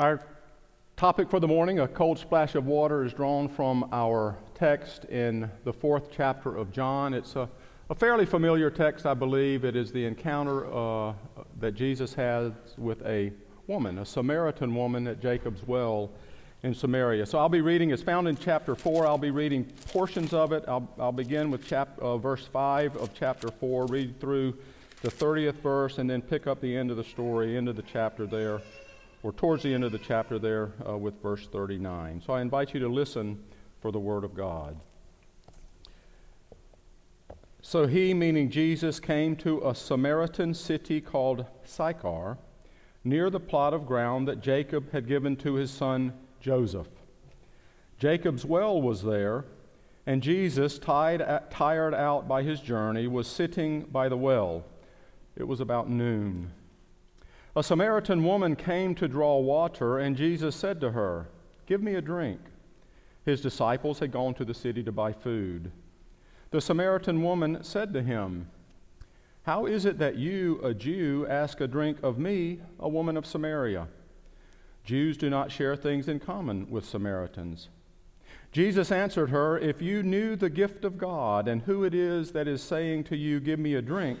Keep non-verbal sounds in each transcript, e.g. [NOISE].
Our topic for the morning, a cold splash of water, is drawn from our text in the fourth chapter of John. It's a, a fairly familiar text, I believe. It is the encounter uh, that Jesus has with a woman, a Samaritan woman at Jacob's well in Samaria. So I'll be reading, it's found in chapter 4. I'll be reading portions of it. I'll, I'll begin with chap, uh, verse 5 of chapter 4, read through the 30th verse, and then pick up the end of the story, end of the chapter there or towards the end of the chapter there uh, with verse 39. So I invite you to listen for the Word of God. So he, meaning Jesus, came to a Samaritan city called Sychar, near the plot of ground that Jacob had given to his son Joseph. Jacob's well was there, and Jesus, tired out by his journey, was sitting by the well. It was about noon. A Samaritan woman came to draw water, and Jesus said to her, Give me a drink. His disciples had gone to the city to buy food. The Samaritan woman said to him, How is it that you, a Jew, ask a drink of me, a woman of Samaria? Jews do not share things in common with Samaritans. Jesus answered her, If you knew the gift of God and who it is that is saying to you, Give me a drink,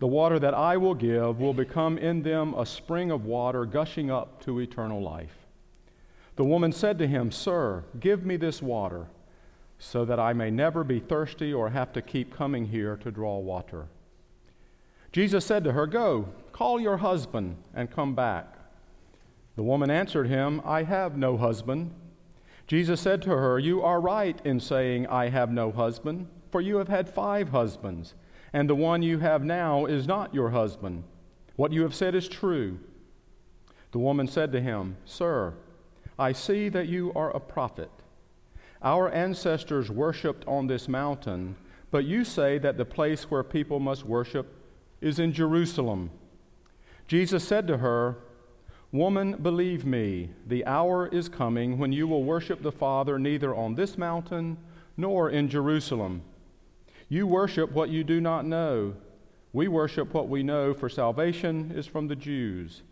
The water that I will give will become in them a spring of water gushing up to eternal life. The woman said to him, Sir, give me this water, so that I may never be thirsty or have to keep coming here to draw water. Jesus said to her, Go, call your husband and come back. The woman answered him, I have no husband. Jesus said to her, You are right in saying, I have no husband, for you have had five husbands and the one you have now is not your husband. What you have said is true. The woman said to him, Sir, I see that you are a prophet. Our ancestors worshipped on this mountain, but you say that the place where people must worship is in Jerusalem. Jesus said to her, Woman, believe me, the hour is coming when you will worship the Father neither on this mountain nor in Jerusalem. You worship what you do not know. We worship what we know, for salvation is from the Jews.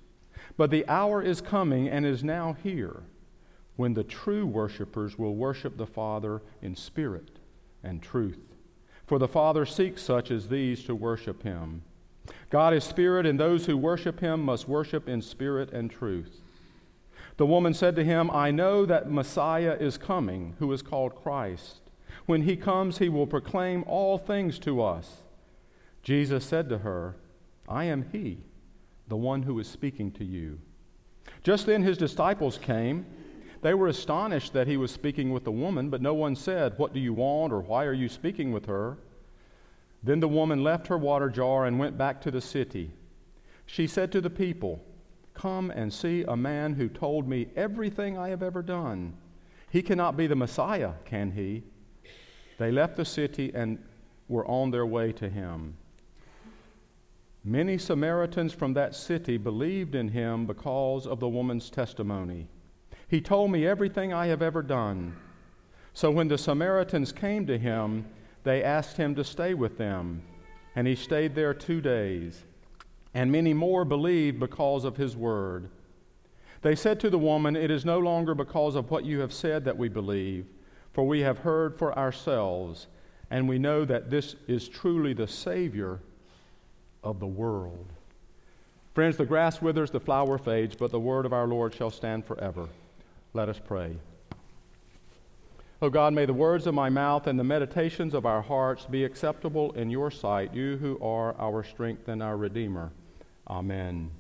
But the hour is coming and is now here when the true worshippers will worship the Father in spirit and truth. For the Father seeks such as these to worship him. God is spirit, and those who worship him must worship in spirit and truth. The woman said to him, I know that Messiah is coming, who is called Christ. When he comes, he will proclaim all things to us. Jesus said to her, I am he, the one who is speaking to you. Just then his disciples came. They were astonished that he was speaking with the woman, but no one said, What do you want, or why are you speaking with her? Then the woman left her water jar and went back to the city. She said to the people, Come and see a man who told me everything I have ever done. He cannot be the Messiah, can he? They left the city and were on their way to him. Many Samaritans from that city believed in him because of the woman's testimony. He told me everything I have ever done. So when the Samaritans came to him, they asked him to stay with them, and he stayed there two days. And many more believed because of his word. They said to the woman, It is no longer because of what you have said that we believe for we have heard for ourselves, and we know that this is truly the Savior of the world. Friends, the grass withers, the flower fades, but the word of our Lord shall stand forever. Let us pray. O God, may the words of my mouth and the meditations of our hearts be acceptable in your sight, you who are our strength and our Redeemer. Amen.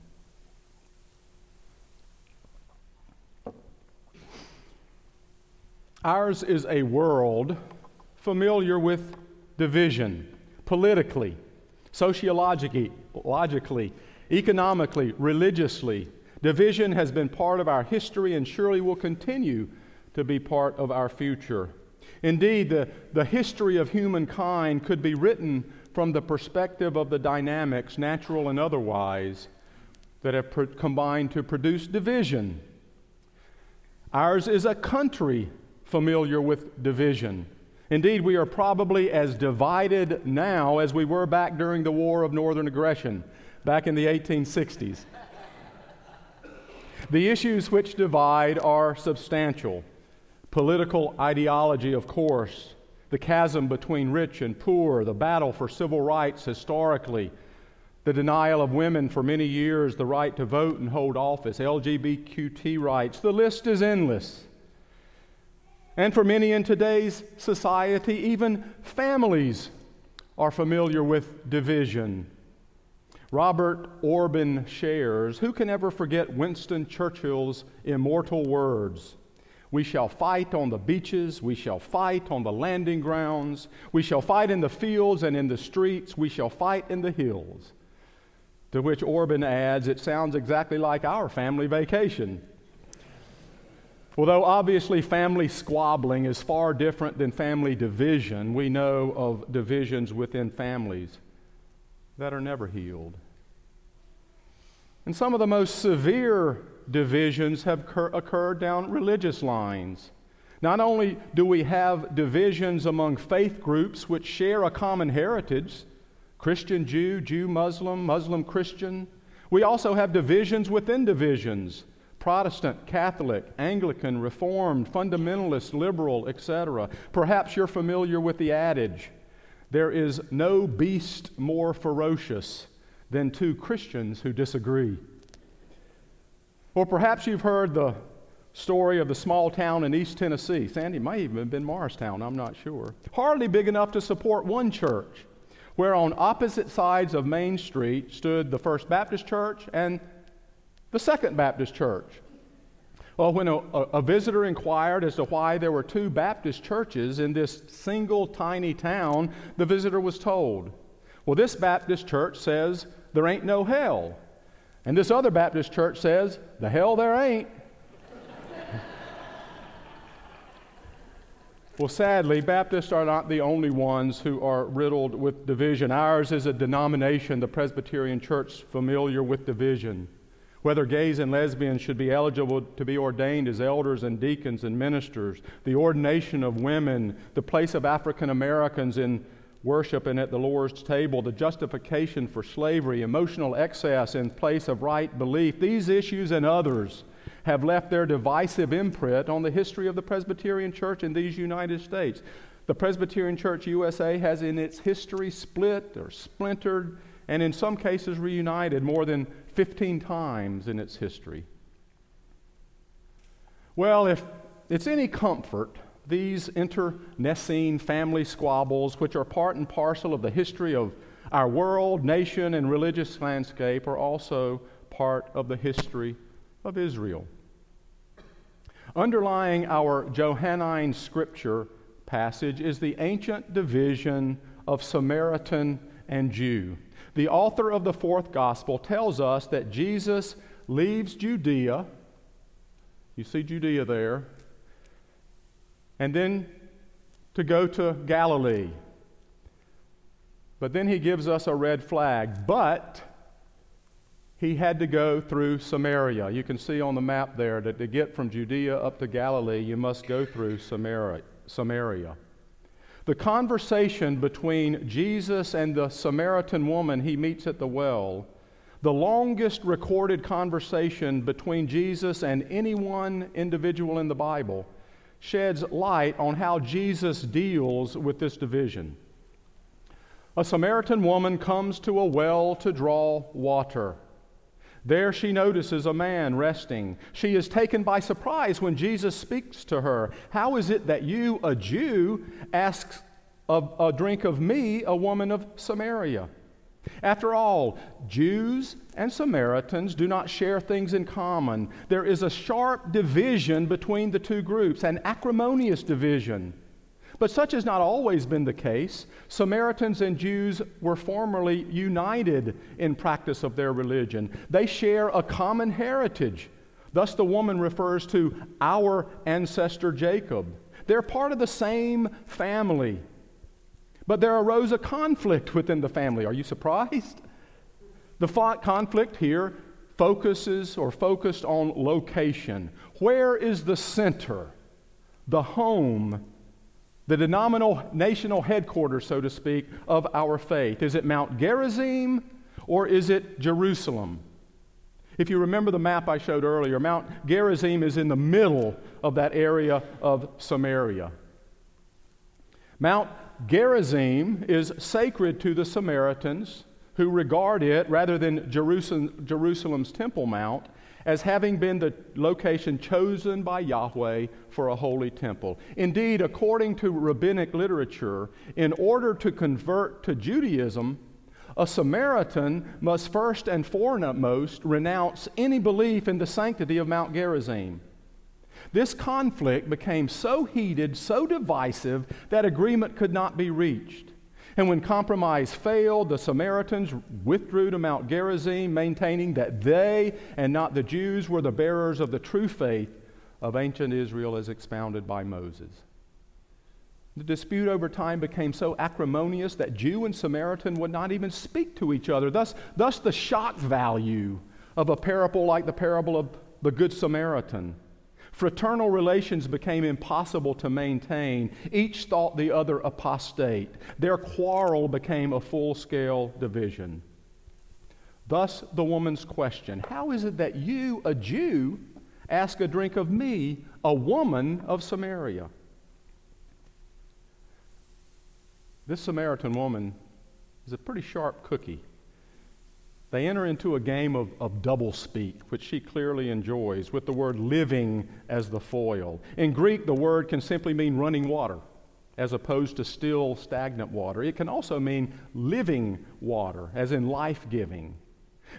Ours is a world familiar with division politically, sociologically, logically, economically, religiously, Division has been part of our history and surely will continue to be part of our future. Indeed, the, the history of humankind could be written from the perspective of the dynamics, natural and otherwise, that have combined to produce division. Ours is a country familiar with division. Indeed, we are probably as divided now as we were back during the War of Northern Aggression, back in the 1860s. the issues which divide are substantial. Political ideology, of course, the chasm between rich and poor, the battle for civil rights historically, the denial of women for many years the right to vote and hold office, LGBTQ rights. The list is endless. And for many in today's society, even families are familiar with division. Robert Orben shares Who can ever forget Winston Churchill's immortal words? We shall fight on the beaches, we shall fight on the landing grounds, we shall fight in the fields and in the streets, we shall fight in the hills. To which Orben adds, It sounds exactly like our family vacation. Although obviously family squabbling is far different than family division, we know of divisions within families that are never healed. And some of the most severe divisions have cur- occurred down religious lines. Not only do we have divisions among faith groups which share a common heritage Christian Jew, Jew Muslim, Muslim Christian we also have divisions within divisions Protestant, Catholic, Anglican, Reformed, Fundamentalist, Liberal, etc. Perhaps you're familiar with the adage there is no beast more ferocious than two Christians who disagree. Or perhaps you've heard the story of the small town in East Tennessee. Sandy might even have been Morristown, I'm not sure. Hardly big enough to support one church, where on opposite sides of Main Street stood the First Baptist Church and the Second Baptist Church. Well, when a, a, visitor inquired as to why there were two Baptist churches in this single tiny town, the visitor was told, Well, this Baptist church says there ain't no hell. And this other Baptist church says, The hell there ain't. [LAUGHS] well, sadly, Baptists are not the only ones who are riddled with division. Ours is a denomination, the Presbyterian Church, familiar with division whether gays and lesbians should be eligible to be ordained as elders and deacons and ministers, the ordination of women, the place of African Americans in worship and at the Lord's table, the justification for slavery, emotional excess in place of right belief. These issues and others have left their divisive imprint on the history of the Presbyterian Church in these United States. The Presbyterian Church USA has in its history split or splintered and in some cases reunited more than 15 times in its history. Well, if it's any comfort, these internecine family squabbles, which are part and parcel of the history of our world, nation, and religious landscape, are also part of the history of Israel. Underlying our Johannine scripture passage is the ancient division of Samaritan and Jew. The author of the fourth gospel tells us that Jesus leaves Judea. You see Judea there. And then to go to Galilee. But then he gives us a red flag. But he had to go through Samaria. You can see on the map there that to get from Judea up to Galilee, you must go through Samaria. Samaria. The conversation between Jesus and the Samaritan woman he meets at the well, the longest recorded conversation between Jesus and any one individual in the Bible, sheds light on how Jesus deals with this division. A Samaritan woman comes to a well to draw water. There she notices a man resting. She is taken by surprise when Jesus speaks to her. How is it that you, a Jew, ask a, a drink of me, a woman of Samaria? After all, Jews and Samaritans do not share things in common. There is a sharp division between the two groups, an acrimonious division. But such has not always been the case. Samaritans and Jews were formerly united in practice of their religion. They share a common heritage. Thus, the woman refers to our ancestor Jacob. They're part of the same family. But there arose a conflict within the family. Are you surprised? The conflict here focuses or focused on location. Where is the center, the home, the denominational national headquarters, so to speak, of our faith? Is it Mount Gerizim or is it Jerusalem? If you remember the map I showed earlier, Mount Gerizim is in the middle of that area of Samaria. Mount Gerizim is sacred to the Samaritans who regard it, rather than Jerusalem, Jerusalem's Temple Mount, as having been the location chosen by Yahweh for a holy temple. Indeed, according to rabbinic literature, in order to convert to Judaism, a Samaritan must first and foremost renounce any belief in the sanctity of Mount Gerizim. This conflict became so heated, so divisive, that agreement could not be reached. And when compromise failed, the Samaritans withdrew to Mount Gerizim, maintaining that they and not the Jews were the bearers of the true faith of ancient Israel as expounded by Moses. The dispute over time became so acrimonious that Jew and Samaritan would not even speak to each other. Thus, thus the shock value of a parable like the parable of the Good Samaritan Fraternal relations became impossible to maintain. Each thought the other apostate. Their quarrel became a full scale division. Thus, the woman's question How is it that you, a Jew, ask a drink of me, a woman of Samaria? This Samaritan woman is a pretty sharp cookie. They enter into a game of, of double speak, which she clearly enjoys, with the word living as the foil. In Greek, the word can simply mean running water, as opposed to still, stagnant water. It can also mean living water, as in life giving.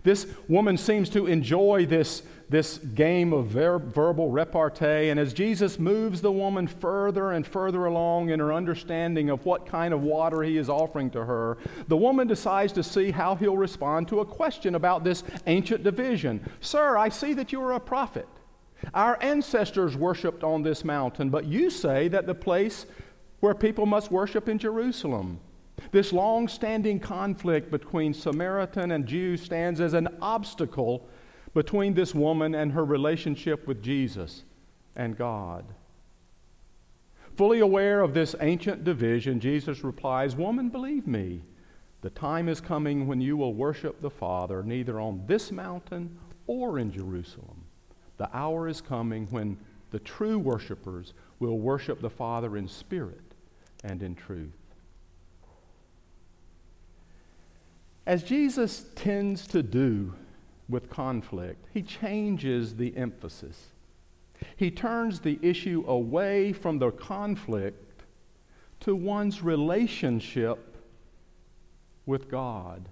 This woman seems to enjoy this, this game of ver- verbal repartee, and as Jesus moves the woman further and further along in her understanding of what kind of water he is offering to her, the woman decides to see how he'll respond to a question about this ancient division. Sir, I see that you are a prophet. Our ancestors worshiped on this mountain, but you say that the place where people must worship in Jerusalem. This long standing conflict between Samaritan and Jew stands as an obstacle between this woman and her relationship with Jesus and God. Fully aware of this ancient division, Jesus replies, Woman, believe me, the time is coming when you will worship the Father neither on this mountain or in Jerusalem. The hour is coming when the true worshipers will worship the Father in spirit and in truth. As Jesus tends to do with conflict, he changes the emphasis. He turns the issue away from the conflict to one's relationship with God.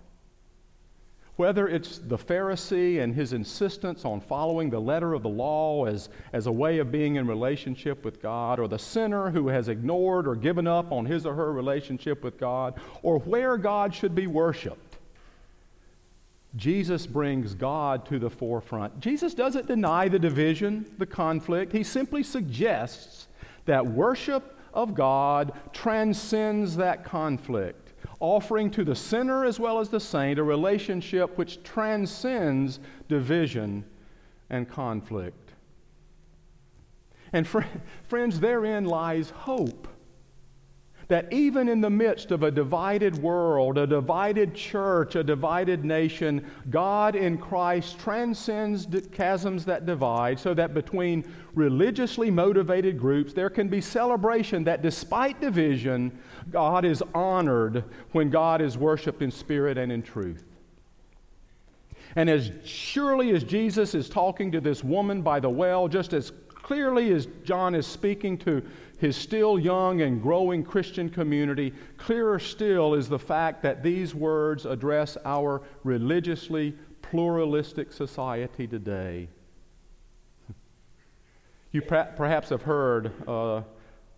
Whether it's the Pharisee and his insistence on following the letter of the law as, as a way of being in relationship with God, or the sinner who has ignored or given up on his or her relationship with God, or where God should be worshiped. Jesus brings God to the forefront. Jesus doesn't deny the division, the conflict. He simply suggests that worship of God transcends that conflict, offering to the sinner as well as the saint a relationship which transcends division and conflict. And fr- friends, therein lies hope that even in the midst of a divided world, a divided church, a divided nation, God in Christ transcends chasms that divide so that between religiously motivated groups there can be celebration that despite division, God is honored when God is worshiped in spirit and in truth. And as surely as Jesus is talking to this woman by the well, just as clearly as John is speaking to his still young and growing Christian community, clearer still is the fact that these words address our religiously pluralistic society today. [LAUGHS] You perhaps have heard uh,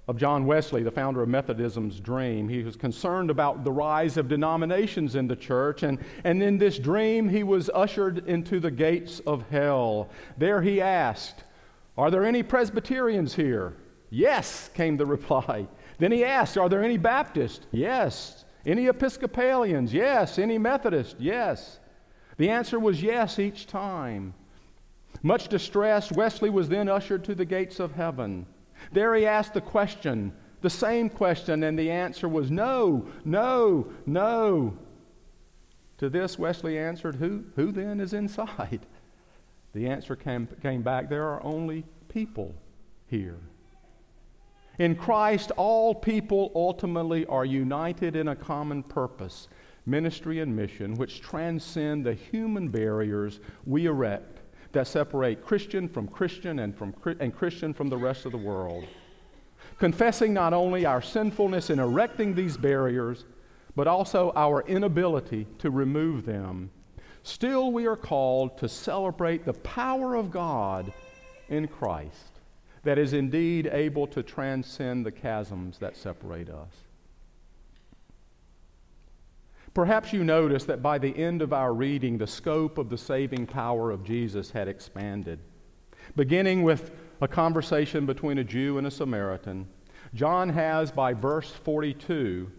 of John Wesley, the founder of Methodism's dream. He was concerned about the rise of denominations in the church, and, and in this dream, he was ushered into the gates of hell. There he asked, Are there any Presbyterians here? Yes, came the [LAUGHS] reply. Then he asked, Are there any Baptists? Yes. Any Episcopalians? Yes. Any Methodists? Yes. The answer was yes each time. Much distressed, Wesley was then ushered to the gates of heaven. There he asked the question, the same question, and the answer was no, no, no. To this, Wesley answered, Who, who then is inside? The answer came, came back there are only people here. In Christ, all people ultimately are united in a common purpose, ministry and mission, which transcend the human barriers we erect that separate Christian from Christian and, from, and Christian from the rest of the world. Confessing not only our sinfulness in erecting these barriers, but also our inability to remove them. Still, we are called to celebrate the power of God in Christ that is indeed able to transcend the chasms that separate us. Perhaps you notice that by the end of our reading, the scope of the saving power of Jesus had expanded. Beginning with a conversation between a Jew and a Samaritan, John has, by verse 42,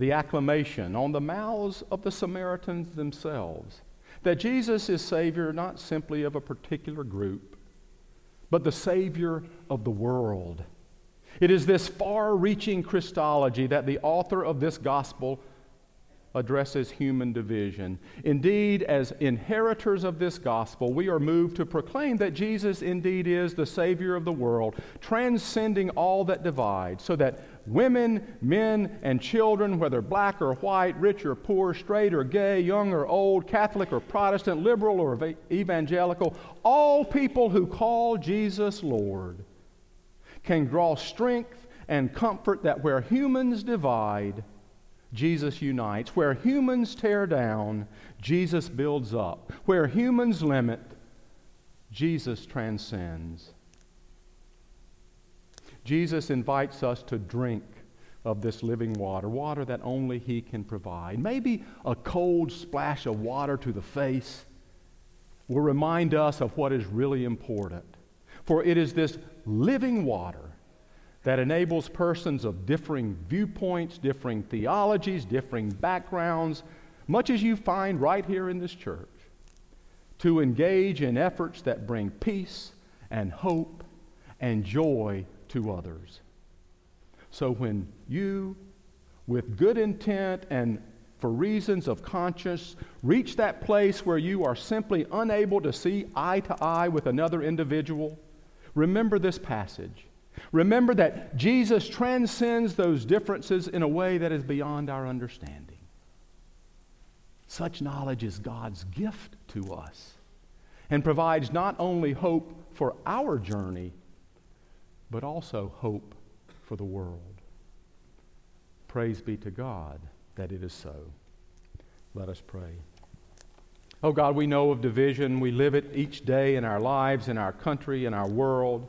the acclamation on the mouths of the Samaritans themselves that Jesus is Savior not simply of a particular group, but the Savior of the world. It is this far reaching Christology that the author of this gospel addresses human division. Indeed, as inheritors of this gospel, we are moved to proclaim that Jesus indeed is the Savior of the world, transcending all that divides, so that women, men, and children, whether black or white, rich or poor, straight or gay, young or old, Catholic or Protestant, liberal or evangelical, all people who call Jesus Lord can draw strength and comfort that where humans divide, Jesus unites. Where humans tear down, Jesus builds up. Where humans limit, Jesus transcends. Jesus invites us to drink of this living water, water that only He can provide. Maybe a cold splash of water to the face will remind us of what is really important. For it is this living water that enables persons of differing viewpoints, differing theologies, differing backgrounds, much as you find right here in this church, to engage in efforts that bring peace and hope and joy to others. So when you, with good intent and for reasons of conscience, reach that place where you are simply unable to see eye to eye with another individual, remember this passage Remember that Jesus transcends those differences in a way that is beyond our understanding. Such knowledge is God's gift to us and provides not only hope for our journey, but also hope for the world. Praise be to God that it is so. Let us pray. Oh God, we know of division. We live it each day in our lives, in our country, in our world.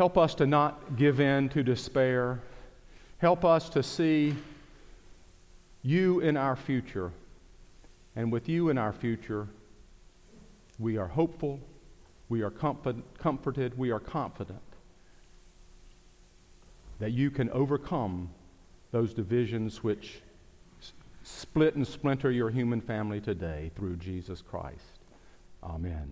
Help us to not give in to despair. Help us to see you in our future. And with you in our future, we are hopeful, we are comforted, we are confident that you can overcome those divisions which split and splinter your human family today through Jesus Christ. Amen.